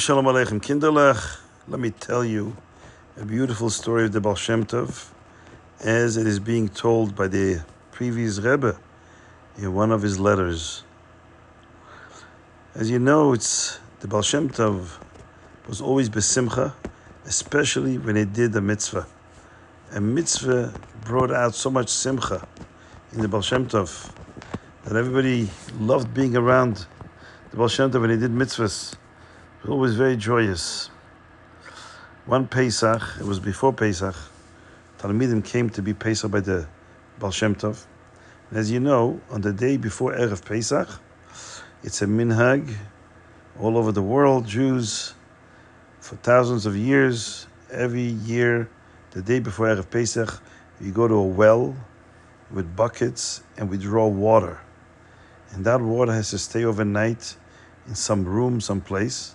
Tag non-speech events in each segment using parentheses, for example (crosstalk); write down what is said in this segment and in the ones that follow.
Shalom Aleichem Kinderlech. Let me tell you a beautiful story of the Baal Shem Tov as it is being told by the previous Rebbe in one of his letters. As you know, it's the Baal Shem Tov was always besimcha, especially when he did a mitzvah. A mitzvah brought out so much simcha in the Baal Shem Tov that everybody loved being around the Baal Shem Tov when he did mitzvahs was always very joyous. One Pesach, it was before Pesach, Talmidim came to be Pesach by the Baal Shem Tov. And as you know, on the day before Erev Pesach, it's a minhag all over the world. Jews, for thousands of years, every year, the day before Erev Pesach, we go to a well with buckets and we draw water. And that water has to stay overnight in some room, some place.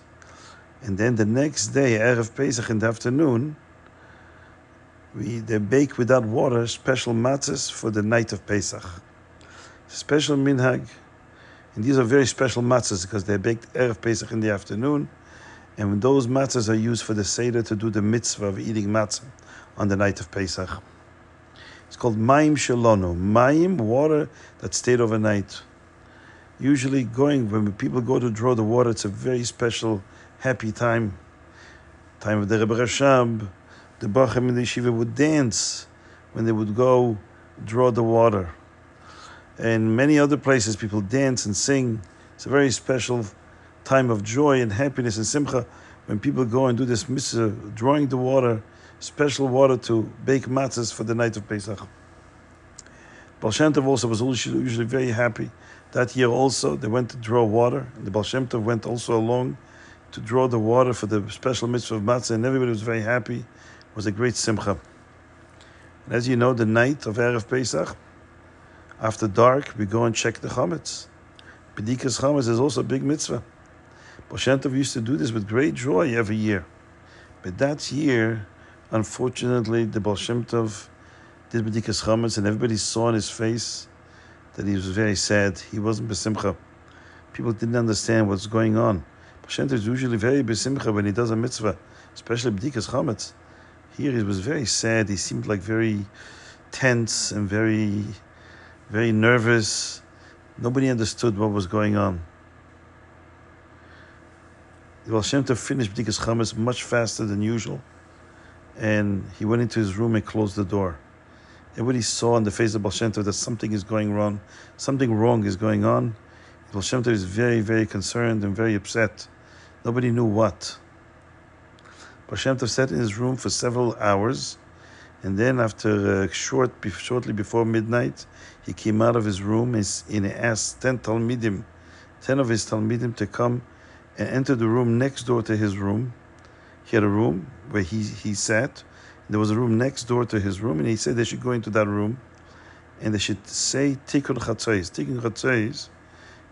And then the next day, Erev Pesach in the afternoon, we they bake without water special matzahs for the night of Pesach. Special minhag. And these are very special matzahs because they're baked Erev Pesach in the afternoon. And when those matzahs are used for the Seder to do the mitzvah of eating matzah on the night of Pesach. It's called Maim Shalonu. Maim, water that stayed overnight. Usually going, when people go to draw the water, it's a very special happy time. Time of the Rebbe Rashab, the Bachim in the yeshiva would dance when they would go draw the water. And many other places, people dance and sing. It's a very special time of joy and happiness and simcha when people go and do this mitzvah, drawing the water, special water to bake matzahs for the night of Pesach. Baal Shem also was usually very happy. That year also, they went to draw water, and the Baal Shem Tov went also along to draw the water for the special mitzvah of matzah, and everybody was very happy. It was a great simcha. And as you know, the night of Erev Pesach, after dark, we go and check the chametz. Bedikas chametz is also a big mitzvah. Baal used to do this with great joy every year. But that year, unfortunately, the Baal did Bedikas chametz, and everybody saw in his face that he was very sad. He wasn't besimcha. People didn't understand what's going on. Hashem is usually very besimcha when he does a mitzvah, especially b'dikas chametz. Here he was very sad. He seemed like very tense and very, very nervous. Nobody understood what was going on. Baal Shem finished b'dikas chametz much faster than usual, and he went into his room and closed the door. Everybody saw on the face of Baal Shem Tov that something is going wrong, something wrong is going on. Baal Shem Tov is very, very concerned and very upset. Nobody knew what. Tov sat in his room for several hours, and then after uh, short, shortly before midnight, he came out of his room and asked ten Talmidim, ten of his Talmidim to come and enter the room next door to his room. He had a room where he, he sat. There was a room next door to his room, and he said they should go into that room and they should say Tikkun Chatzos. Tikkun Chatzos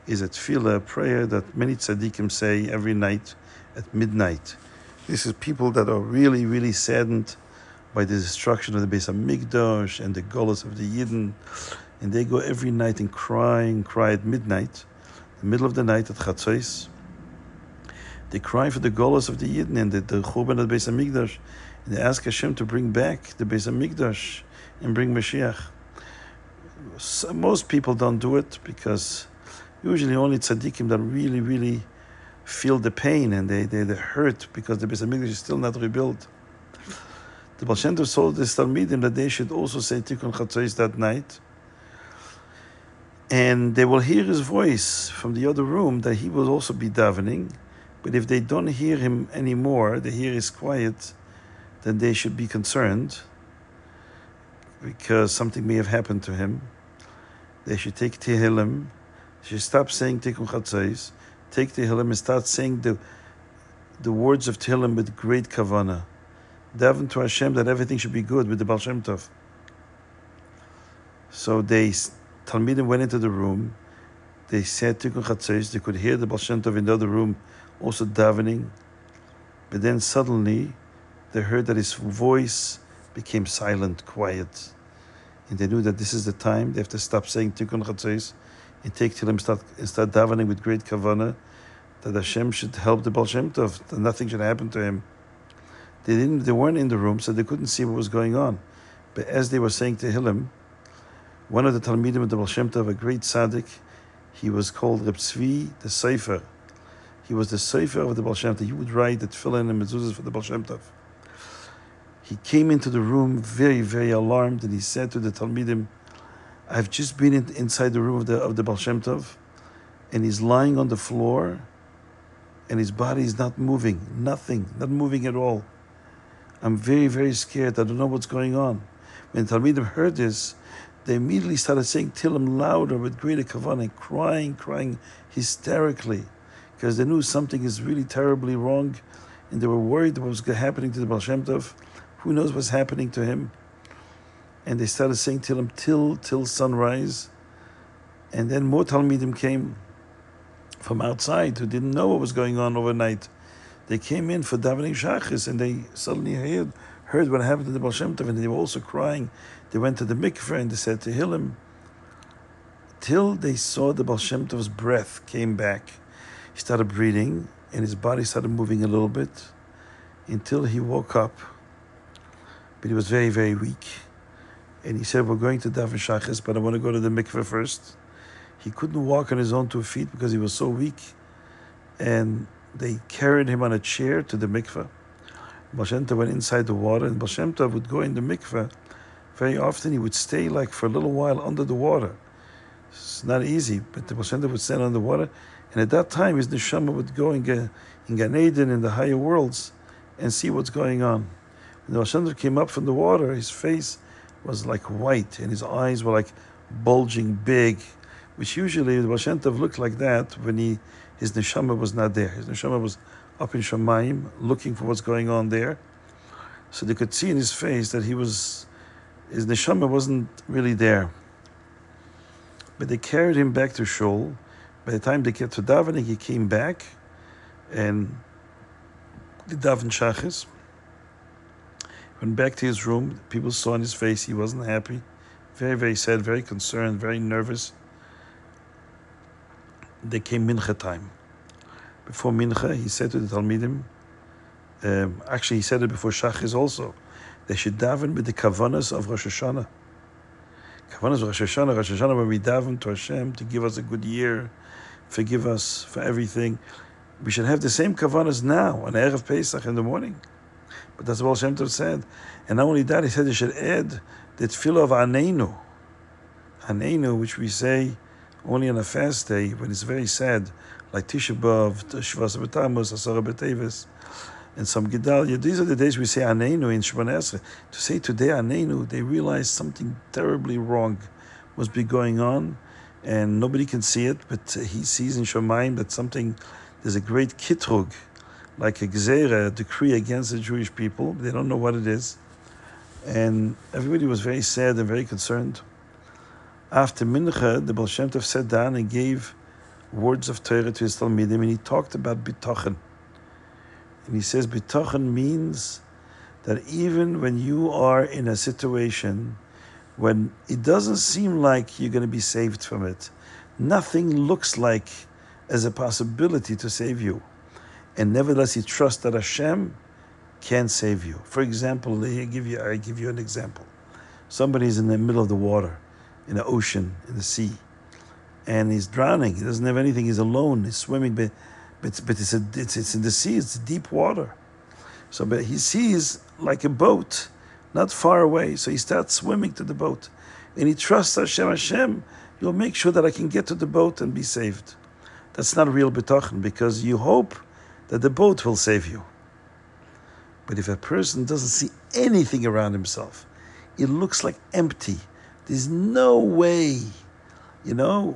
is a tefillah, prayer that many tzaddikim say every night at midnight. This is people that are really, really saddened by the destruction of the Beis Hamikdash and the Golos of the Yidden, and they go every night and cry and cry at midnight, the middle of the night at Chatzos. They cry for the Golos of the Yidden and the, the Churban of the Beis Hamikdash, and they ask Hashem to bring back the Beis Hamikdash and bring Mashiach. So most people don't do it because usually only tzaddikim that really, really feel the pain and they, they, they hurt because the Beis Hamikdash is still not rebuilt. The Baal told the Talmidim that they should also say Tikkun Chatzos that night. And they will hear his voice from the other room that he will also be davening. But if they don't hear him anymore, they hear his quiet, then they should be concerned because something may have happened to him. They should take Tehillim she stopped saying Tikkun Chatzos, take Tehillim and start saying the, the words of Tehillim with great kavana. Daven to Hashem that everything should be good with the Baal Shem Tov. So they, Talmidim went into the room, they said Tikkun Chatzos, they could hear the Baal Shem Tov in the other room also davening, but then suddenly they heard that his voice became silent, quiet. And they knew that this is the time they have to stop saying Tikkun Chatzos and take Tehillim start, and start davening with great kavana, that Hashem should help the Baal Shem Tov, that nothing should happen to him. They didn't. They weren't in the room, so they couldn't see what was going on. But as they were saying Tehillim, one of the Talmidim of the Baal Shem Tov, a great tzaddik, he was called Reb the Sofer. He was the Sofer of the Baal Shem Tov. He would write the tefillin and mezuzahs for the Baal Shem Tov. He came into the room very, very alarmed, and he said to the Talmidim, "I've just been in, inside the room of the of the Baal Shem Tov, and he's lying on the floor, and his body is not moving, nothing, not moving at all." I'm very, very scared. I don't know what's going on. When Talmidim heard this, they immediately started saying Tillim louder with greater kavanah, crying, crying hysterically, because they knew something is really terribly wrong, and they were worried what was happening to the Baal Shem Tov. Who knows what's happening to him? And they started saying Tillim till till sunrise, and then more Talmidim came from outside who didn't know what was going on overnight they came in for davening shachis and they suddenly heard, heard what happened to the Baal Shem Tov and they were also crying. They went to the mikveh and they said Tehillim, till they saw the Baal Shem Tov's breath came back. He started breathing and his body started moving a little bit until he woke up. But he was very, very weak. And he said, We're going to daven shachis, but I want to go to the mikveh first. He couldn't walk on his own two feet because he was so weak. And they carried him on a chair to the mikveh. Baal Shem Tov went inside the water, and Baal Shem Tov would go in the mikveh. Very often, he would stay like for a little while under the water. It's not easy, but the Baal Shem Tov would stand under water, and at that time, his neshama would go in, in Gan Eden, in the higher worlds, and see what's going on. When the Baal Shem Tov came up from the water, his face was like white, and his eyes were like bulging big, which usually the Baal looked like that when he his neshama was not there. His neshama was up in Shemaim, looking for what's going on there. So they could see in his face that he was, his neshama wasn't really there. But they carried him back to Shul. By the time they get to davening, he came back, and the daven shachis. Went back to his room. People saw in his face he wasn't happy, very very sad, very concerned, very nervous they came mincha time. Before mincha, he said to the Talmidim, um, actually, he said it before Shachis also, they should daven with the kavanas of Rosh Hashanah. Kavanas of Rosh Hashanah, Rosh Hashanah, when we daven to Hashem to give us a good year, forgive us for everything. We should have the same kavanas now on Erev Pesach in the morning. But that's what Hashem said. And not only that, he said they should add the tefillah of Aneinu. Aneinu, which we say only on a fast day when it's very sad, like Tisha B'Av, Shvas B'Tammuz, Asara B'Teves, and Tzom Gedalia. These are the days we say Anenu in Shemon To say today Anenu, they realize something terribly wrong must be going on, and nobody can see it, but he sees in Shemaim that something, there's a great kitrug, like a gzera, a decree against the Jewish people. They don't know what it is. And everybody was very sad and very concerned. After Mincha, the Baal Shem Tov sat down and gave words of Torah to his Talmidim, and he talked about bitachon. And he says bitachon means that even when you are in a situation when it doesn't seem like you're going to be saved from it, nothing looks like as a possibility to save you, and nevertheless you trust that Hashem can save you. For example, I give you I give you an example. Somebody's in the middle of the water in the ocean, in the sea, and he's drowning. He doesn't have anything. He's alone. He's swimming, but but, but it's, a, it's it's in the sea. It's deep water. So, but he sees like a boat, not far away. So he starts swimming to the boat, and he trusts Hashem. Hashem, you'll make sure that I can get to the boat and be saved. That's not real bitachon because you hope that the boat will save you. But if a person doesn't see anything around himself, it looks like empty there's no way, you know,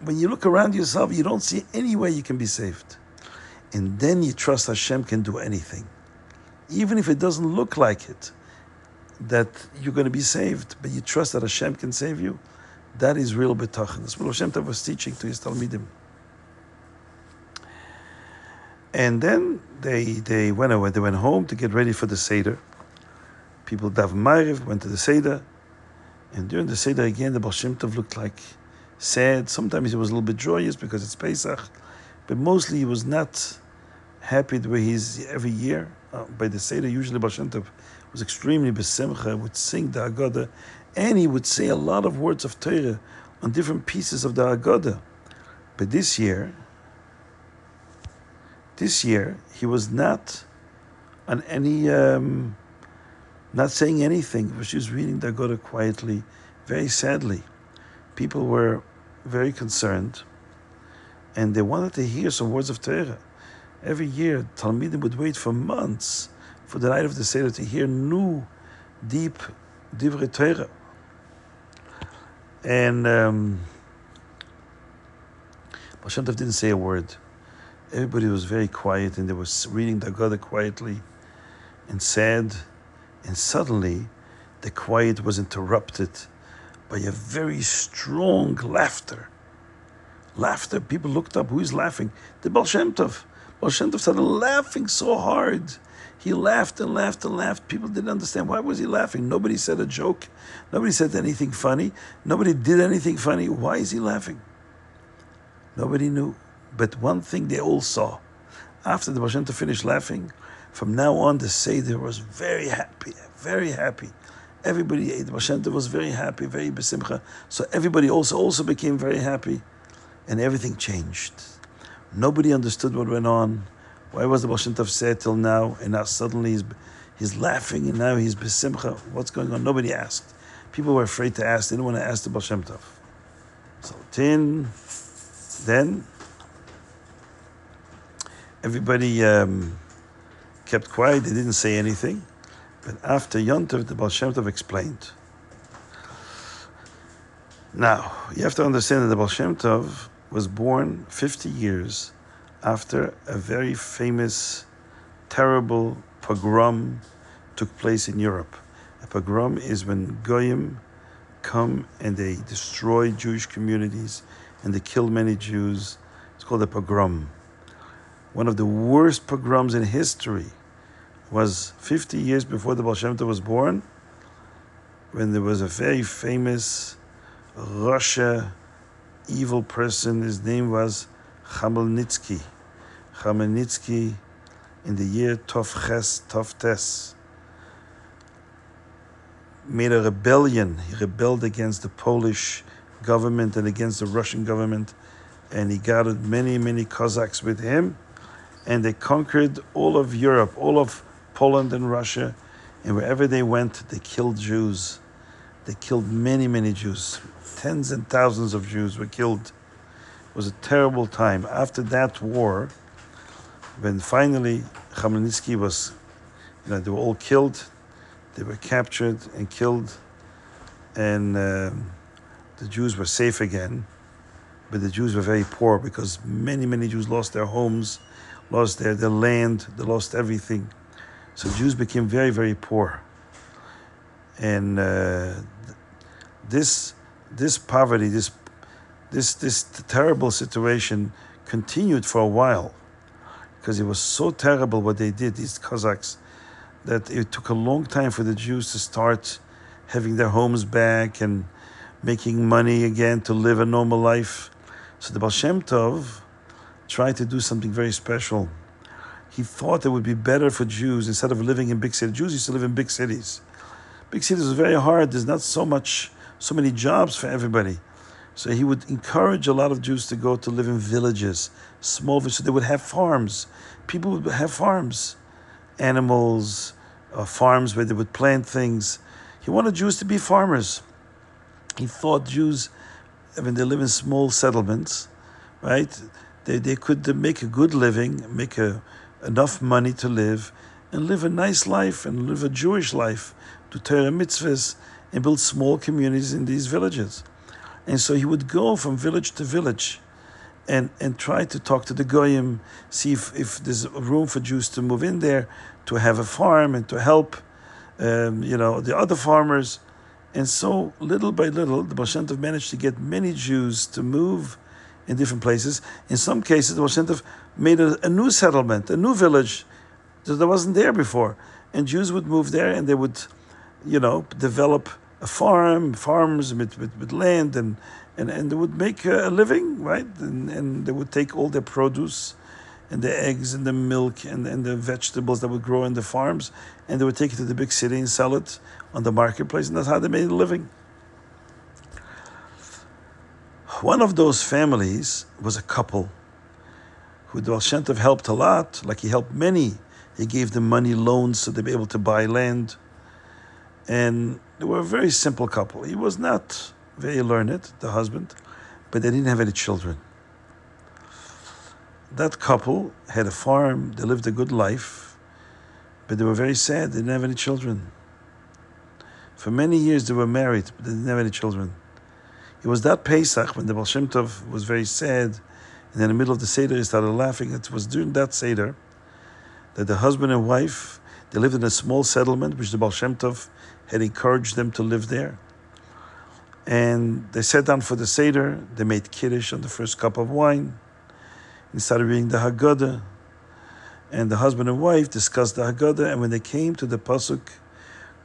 when you look around yourself, you don't see any way you can be saved. And then you trust Hashem can do anything. Even if it doesn't look like it, that you're going to be saved, but you trust that Hashem can save you, that is real betachon. That's what Hashem was teaching to his Talmidim. And then they, they went away, they went home to get ready for the Seder. People daven Ma'ariv, went to the Seder. And during the Seder again, the Baal Tov looked like sad. Sometimes he was a little bit joyous because it's Pesach. but mostly he was not happy the way he's every year. Uh, by the Seder, usually Baal Tov was extremely besimcha, would sing the Haggadah, and he would say a lot of words of Torah on different pieces of the Haggadah. But this year, this year, he was not on any, um, not saying anything. He was just reading the Haggadah quietly, very sadly. People were very concerned, and they wanted to hear some words of Torah. Every year, Talmidim would wait for months for the night of the Seder to hear new, deep Divrei Torah. And um, Baal didn't say a word. Everybody was very quiet and they were reading the Haggadah quietly and sad. And suddenly, the quiet was interrupted by a very strong laughter. Laughter. People looked up. Who is laughing? The Baal Shem Tov. Baal Shem Tov started laughing so hard. He laughed and laughed and laughed. People didn't understand why was he laughing. Nobody said a joke. Nobody said anything funny. Nobody did anything funny. Why is he laughing? Nobody knew. But one thing they all saw. After the Tov finished laughing, from now on the Seder was very happy, very happy. Everybody, ate. the Shem was very happy, very besimcha. So everybody also also became very happy, and everything changed. Nobody understood what went on. Why was the Baal Shem Tov sad till now, and now suddenly he's, he's laughing, and now he's besimcha? What's going on? Nobody asked. People were afraid to ask. They didn't want to ask the Shem So tin, then everybody um, kept quiet. They didn't say anything. But after Yontov, the Baal Shem Tov explained. Now, you have to understand that the Baal Shem Tov was born 50 years after a very famous, terrible pogrom took place in Europe. A pogrom is when Goyim come and they destroy Jewish communities and they kill many Jews. It's called a pogrom. One of the worst pogroms in history was 50 years before the Baal Shem Tov was born, when there was a very famous Russia evil person. His name was Khmelnytsky. Khmelnytsky in the year Tov Ches, Tov Tes, made a rebellion. He rebelled against the Polish government and against the Russian government, and he gathered many, many Cossacks with him, and they conquered all of Europe, all of Poland and Russia, and wherever they went, they killed Jews. They killed many, many Jews. Tens and thousands of Jews were killed. It was a terrible time. After that war, when finally Khmelnytsky was, you know, they were all killed, they were captured and killed, and uh, the Jews were safe again. But the Jews were very poor because many, many Jews lost their homes, lost their, their land, they lost everything. So Jews became very, very poor. And uh, this, this poverty, this, this, this terrible situation continued for a while because it was so terrible what they did, these Cossacks, that it took a long time for the Jews to start having their homes back and making money again to live a normal life. So the Baal Shem Tov tried to do something very special. He thought it would be better for Jews instead of living in big cities. Jews used to live in big cities. Big cities was very hard. There's not so much, so many jobs for everybody. So he would encourage a lot of Jews to go to live in villages, small villages. So they would have farms. People would have farms, animals, uh, farms where they would plant things. He wanted Jews to be farmers. He thought Jews, I mean, they live in small settlements, right, they, they could make a good living, make a, enough money to live, and live a nice life and live a Jewish life, do Torah mitzvahs, and build small communities in these villages. And so he would go from village to village and, and try to talk to the Goyim, see if, if there's room for Jews to move in there, to have a farm and to help um, you know, the other farmers. And so, little by little, the Shem managed to get many Jews to move in different places. In some cases, the Tov made a, a new settlement, a new village that wasn't there before. And Jews would move there and they would, you know, develop a farm, farms with, with, with land and, and, and they would make a living, right? And, and they would take all their produce and the eggs and the milk and, and the vegetables that would grow in the farms, and they would take it to the big city and sell it on the marketplace, and that's how they made a living. One of those families was a couple who the helped a lot, like he helped many. He gave them money loans so they'd be able to buy land. And they were a very simple couple. He was not very learned, the husband, but they didn't have any children. That couple had a farm, they lived a good life, but they were very sad, they didn't have any children. For many years they were married, but they didn't have any children. It was that Pesach when the Baal Shem Tov was very sad, and in the middle of the Seder he started laughing. It was during that Seder that the husband and wife, they lived in a small settlement, which the Baal Shem Tov had encouraged them to live there. And they sat down for the Seder, they made Kiddush on the first cup of wine, and started reading the Haggadah. And the husband and wife discussed the Haggadah, and when they came to the Pasuk,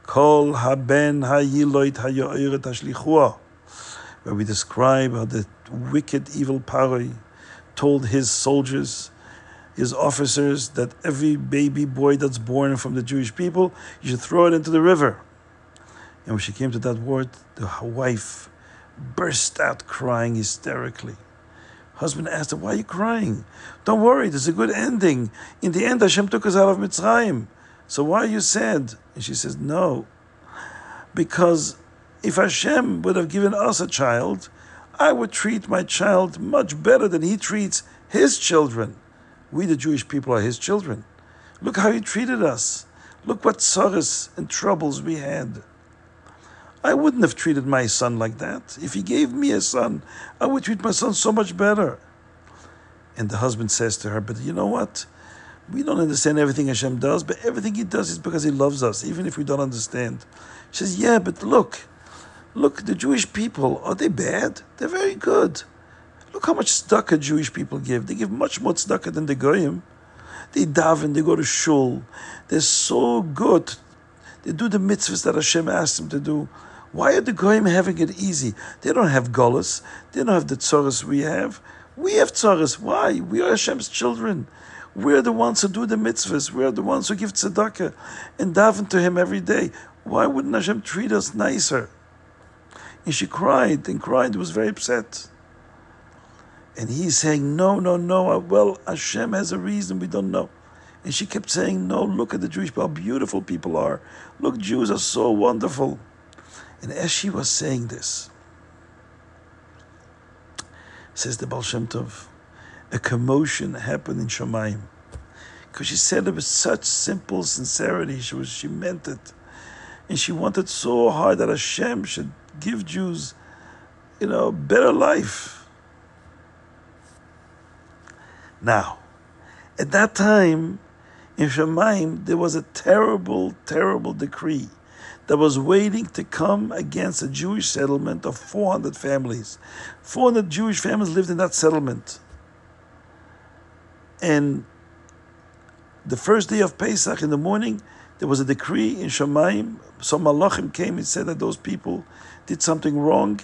Kol haben hayiloit hayoiret hashlichua, where we describe how the wicked, evil Paroi told his soldiers, his officers, that every baby boy that's born from the Jewish people, you should throw it into the river. And when she came to that word, the wife burst out crying hysterically. Husband asked her, Why are you crying? Don't worry, there's a good ending. In the end, Hashem took us out of Mitzrayim. So why are you sad? And she says, No, because if Hashem would have given us a child, I would treat my child much better than he treats his children. We, the Jewish people, are his children. Look how he treated us. Look what sorrows and troubles we had. I wouldn't have treated my son like that. If he gave me a son, I would treat my son so much better. And the husband says to her, But you know what? We don't understand everything Hashem does, but everything He does is because He loves us, even if we don't understand. She says, Yeah, but look, Look, the Jewish people, are they bad? They're very good. Look how much tzedakah Jewish people give. They give much more tzedakah than the Goyim. They daven, they go to shul. They're so good. They do the mitzvahs that Hashem asked them to do. Why are the Goyim having it easy? They don't have gullus. They don't have the tzoras we have. We have tzoras. Why? We are Hashem's children. We're the ones who do the mitzvahs. We're the ones who give tzedakah and daven to Him every day. Why wouldn't Hashem treat us nicer? And she cried and cried, was very upset. And he's saying, No, no, no. Well, Hashem has a reason we don't know. And she kept saying, No, look at the Jewish people, how beautiful people are. Look, Jews are so wonderful. And as she was saying this, says the Baal Shem Tov, a commotion happened in Shemaim. Because she said it with such simple sincerity. She was she meant it. And she wanted so hard that Hashem should give Jews, you know, better life. Now, at that time, in Shemaim, there was a terrible, terrible decree that was waiting to come against a Jewish settlement of 400 families. 400 Jewish families lived in that settlement. And the first day of Pesach in the morning, there was a decree in Shemaim. Some malachim came and said that those people did something wrong.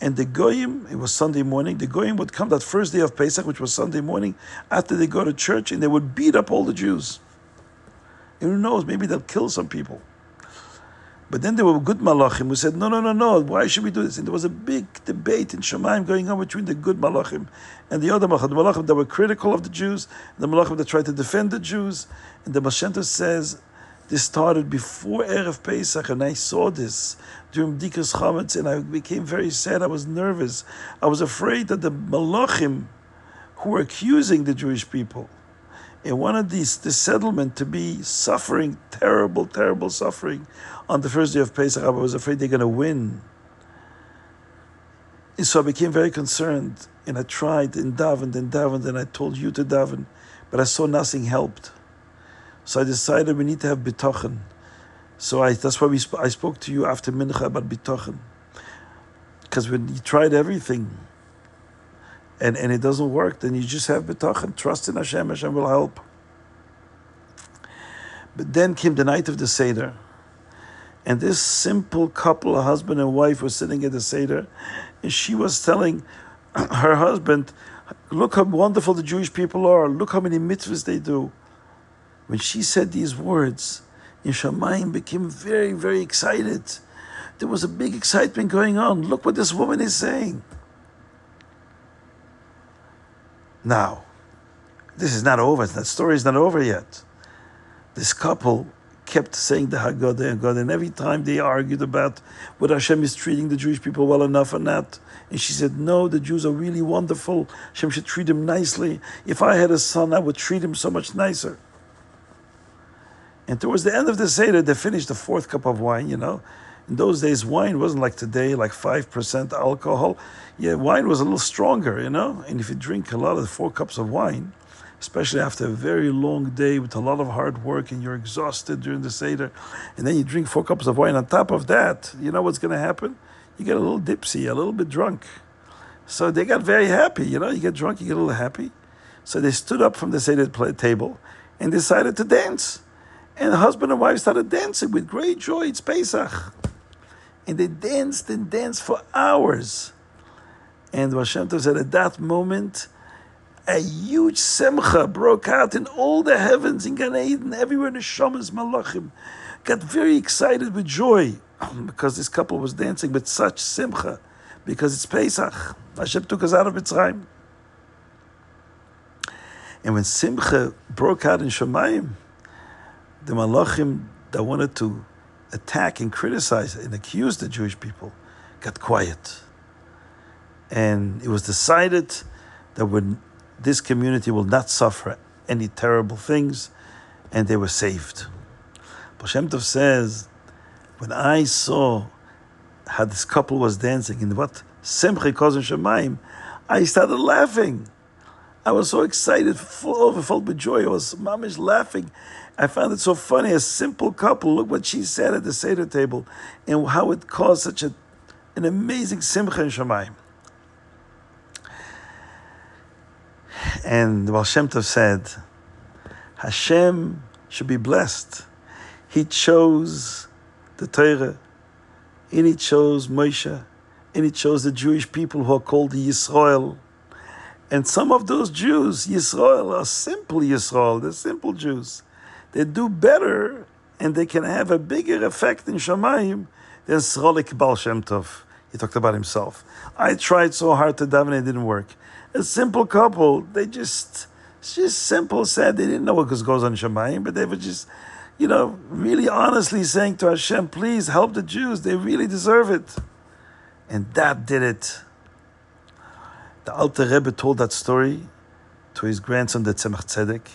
And the goyim, it was Sunday morning, the goyim would come that first day of Pesach, which was Sunday morning, after they go to church, and they would beat up all the Jews. And who knows, maybe they'll kill some people. But then there were good malachim who said, no, no, no, no, why should we do this? And there was a big debate in Shemaim going on between the good malachim and the other malachim, the malachim that were critical of the Jews, the malachim that tried to defend the Jews. And the Mashenta says, this started before Erev Pesach, and I saw this during Bdikas Chametz, and I became very sad. I was nervous. I was afraid that the Malachim who were accusing the Jewish people and wanted this, this settlement to be suffering, terrible, terrible suffering on the first day of Pesach. I was afraid they're going to win. And so I became very concerned, and I tried and davened and davened, and I told you to daven, but I saw nothing helped. So I decided we need to have bitachon. So I, that's why we sp- I spoke to you after mincha about bitachon, because when you tried everything, and and it doesn't work, then you just have bitachon. Trust in Hashem. Hashem will help. But then came the night of the seder, and this simple couple, a husband and wife, was sitting at the seder, and she was telling (clears throat) her husband, Look how wonderful the Jewish people are. Look how many mitzvahs they do. When she said these words, Yeshamayim became very, very excited. There was a big excitement going on. Look what this woman is saying. Now, this is not over. That story is not over yet. This couple kept saying the Haggadah and God, and every time they argued about whether Hashem is treating the Jewish people well enough or not. And she said, No, the Jews are really wonderful. Hashem should treat them nicely. If I had a son, I would treat him so much nicer. And towards the end of the Seder, they finished the fourth cup of wine, you know. In those days, wine wasn't like today, like 5% alcohol. Yeah, wine was a little stronger, you know. And if you drink a lot of four cups of wine, especially after a very long day with a lot of hard work and you're exhausted during the Seder, and then you drink four cups of wine on top of that, you know what's going to happen? You get a little dipsy, a little bit drunk. So they got very happy, you know, you get drunk, you get a little happy. So they stood up from the Seder table and decided to dance. And husband and wife started dancing with great joy. It's Pesach. And they danced and danced for hours. And Hashem said at that moment, a huge simcha broke out in all the heavens, in Gan Eden, everywhere in the Shamas, Malachim, got very excited with joy (clears throat) because this couple was dancing with such simcha because it's Pesach. Hashem took us out of Mitzrayim. And when simcha broke out in Shemayim, the Malachim that wanted to attack and criticize and accuse the Jewish people got quiet. And it was decided that when this community will not suffer any terrible things, and they were saved. Baal Shem Tov says, when I saw how this couple was dancing in what Simcha Kozin Shemaim, I started laughing. I was so excited, full overfilled with joy. I was mamish laughing. I found it so funny. A simple couple. Look what she said at the seder table, and how it caused such a, an amazing simcha in Shemaim. And the Baal Shem Tov said, Hashem should be blessed. He chose the Torah, and he chose Moshe, and he chose the Jewish people who are called the Yisrael. And some of those Jews, Yisrael, are simple Yisrael, they're simple Jews. They do better and they can have a bigger effect in Shamayim than Srolik Baal Shem Tov. He talked about himself. I tried so hard to daven, it didn't work a simple couple. They just, it's just simple said they didn't know what goes on in Shemayim, but they were just, you know, really honestly saying to Hashem, please help the Jews. They really deserve it. And that did it. The Alter Rebbe told that story to his grandson, the Tzemach Tzedek,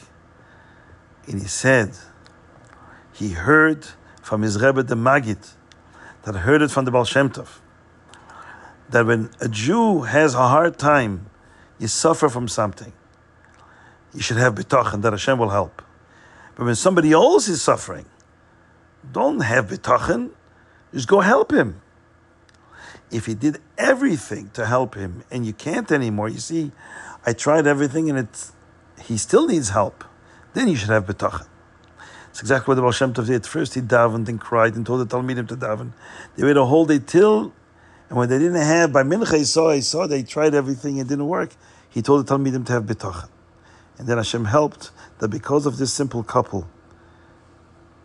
and he said he heard from his Rebbe, the Magid, that heard it from the Baal Shem Tov, that when a Jew has a hard time you suffer from something, you should have bitachon that Hashem will help. But when somebody else is suffering, don't have bitachon, just go help him. If he did everything to help him and you can't anymore, you see, I tried everything and it's he still needs help, then you should have bitachon. It's exactly what the Baal Shem Tov did. First he davened and cried and told the Talmidim to daven. They waited a whole day till and when they didn't have, by Mincha, he saw, he saw they tried everything, it didn't work. He told the Talmidim to have bitach. And then Hashem helped that because of this simple couple,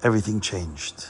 everything changed.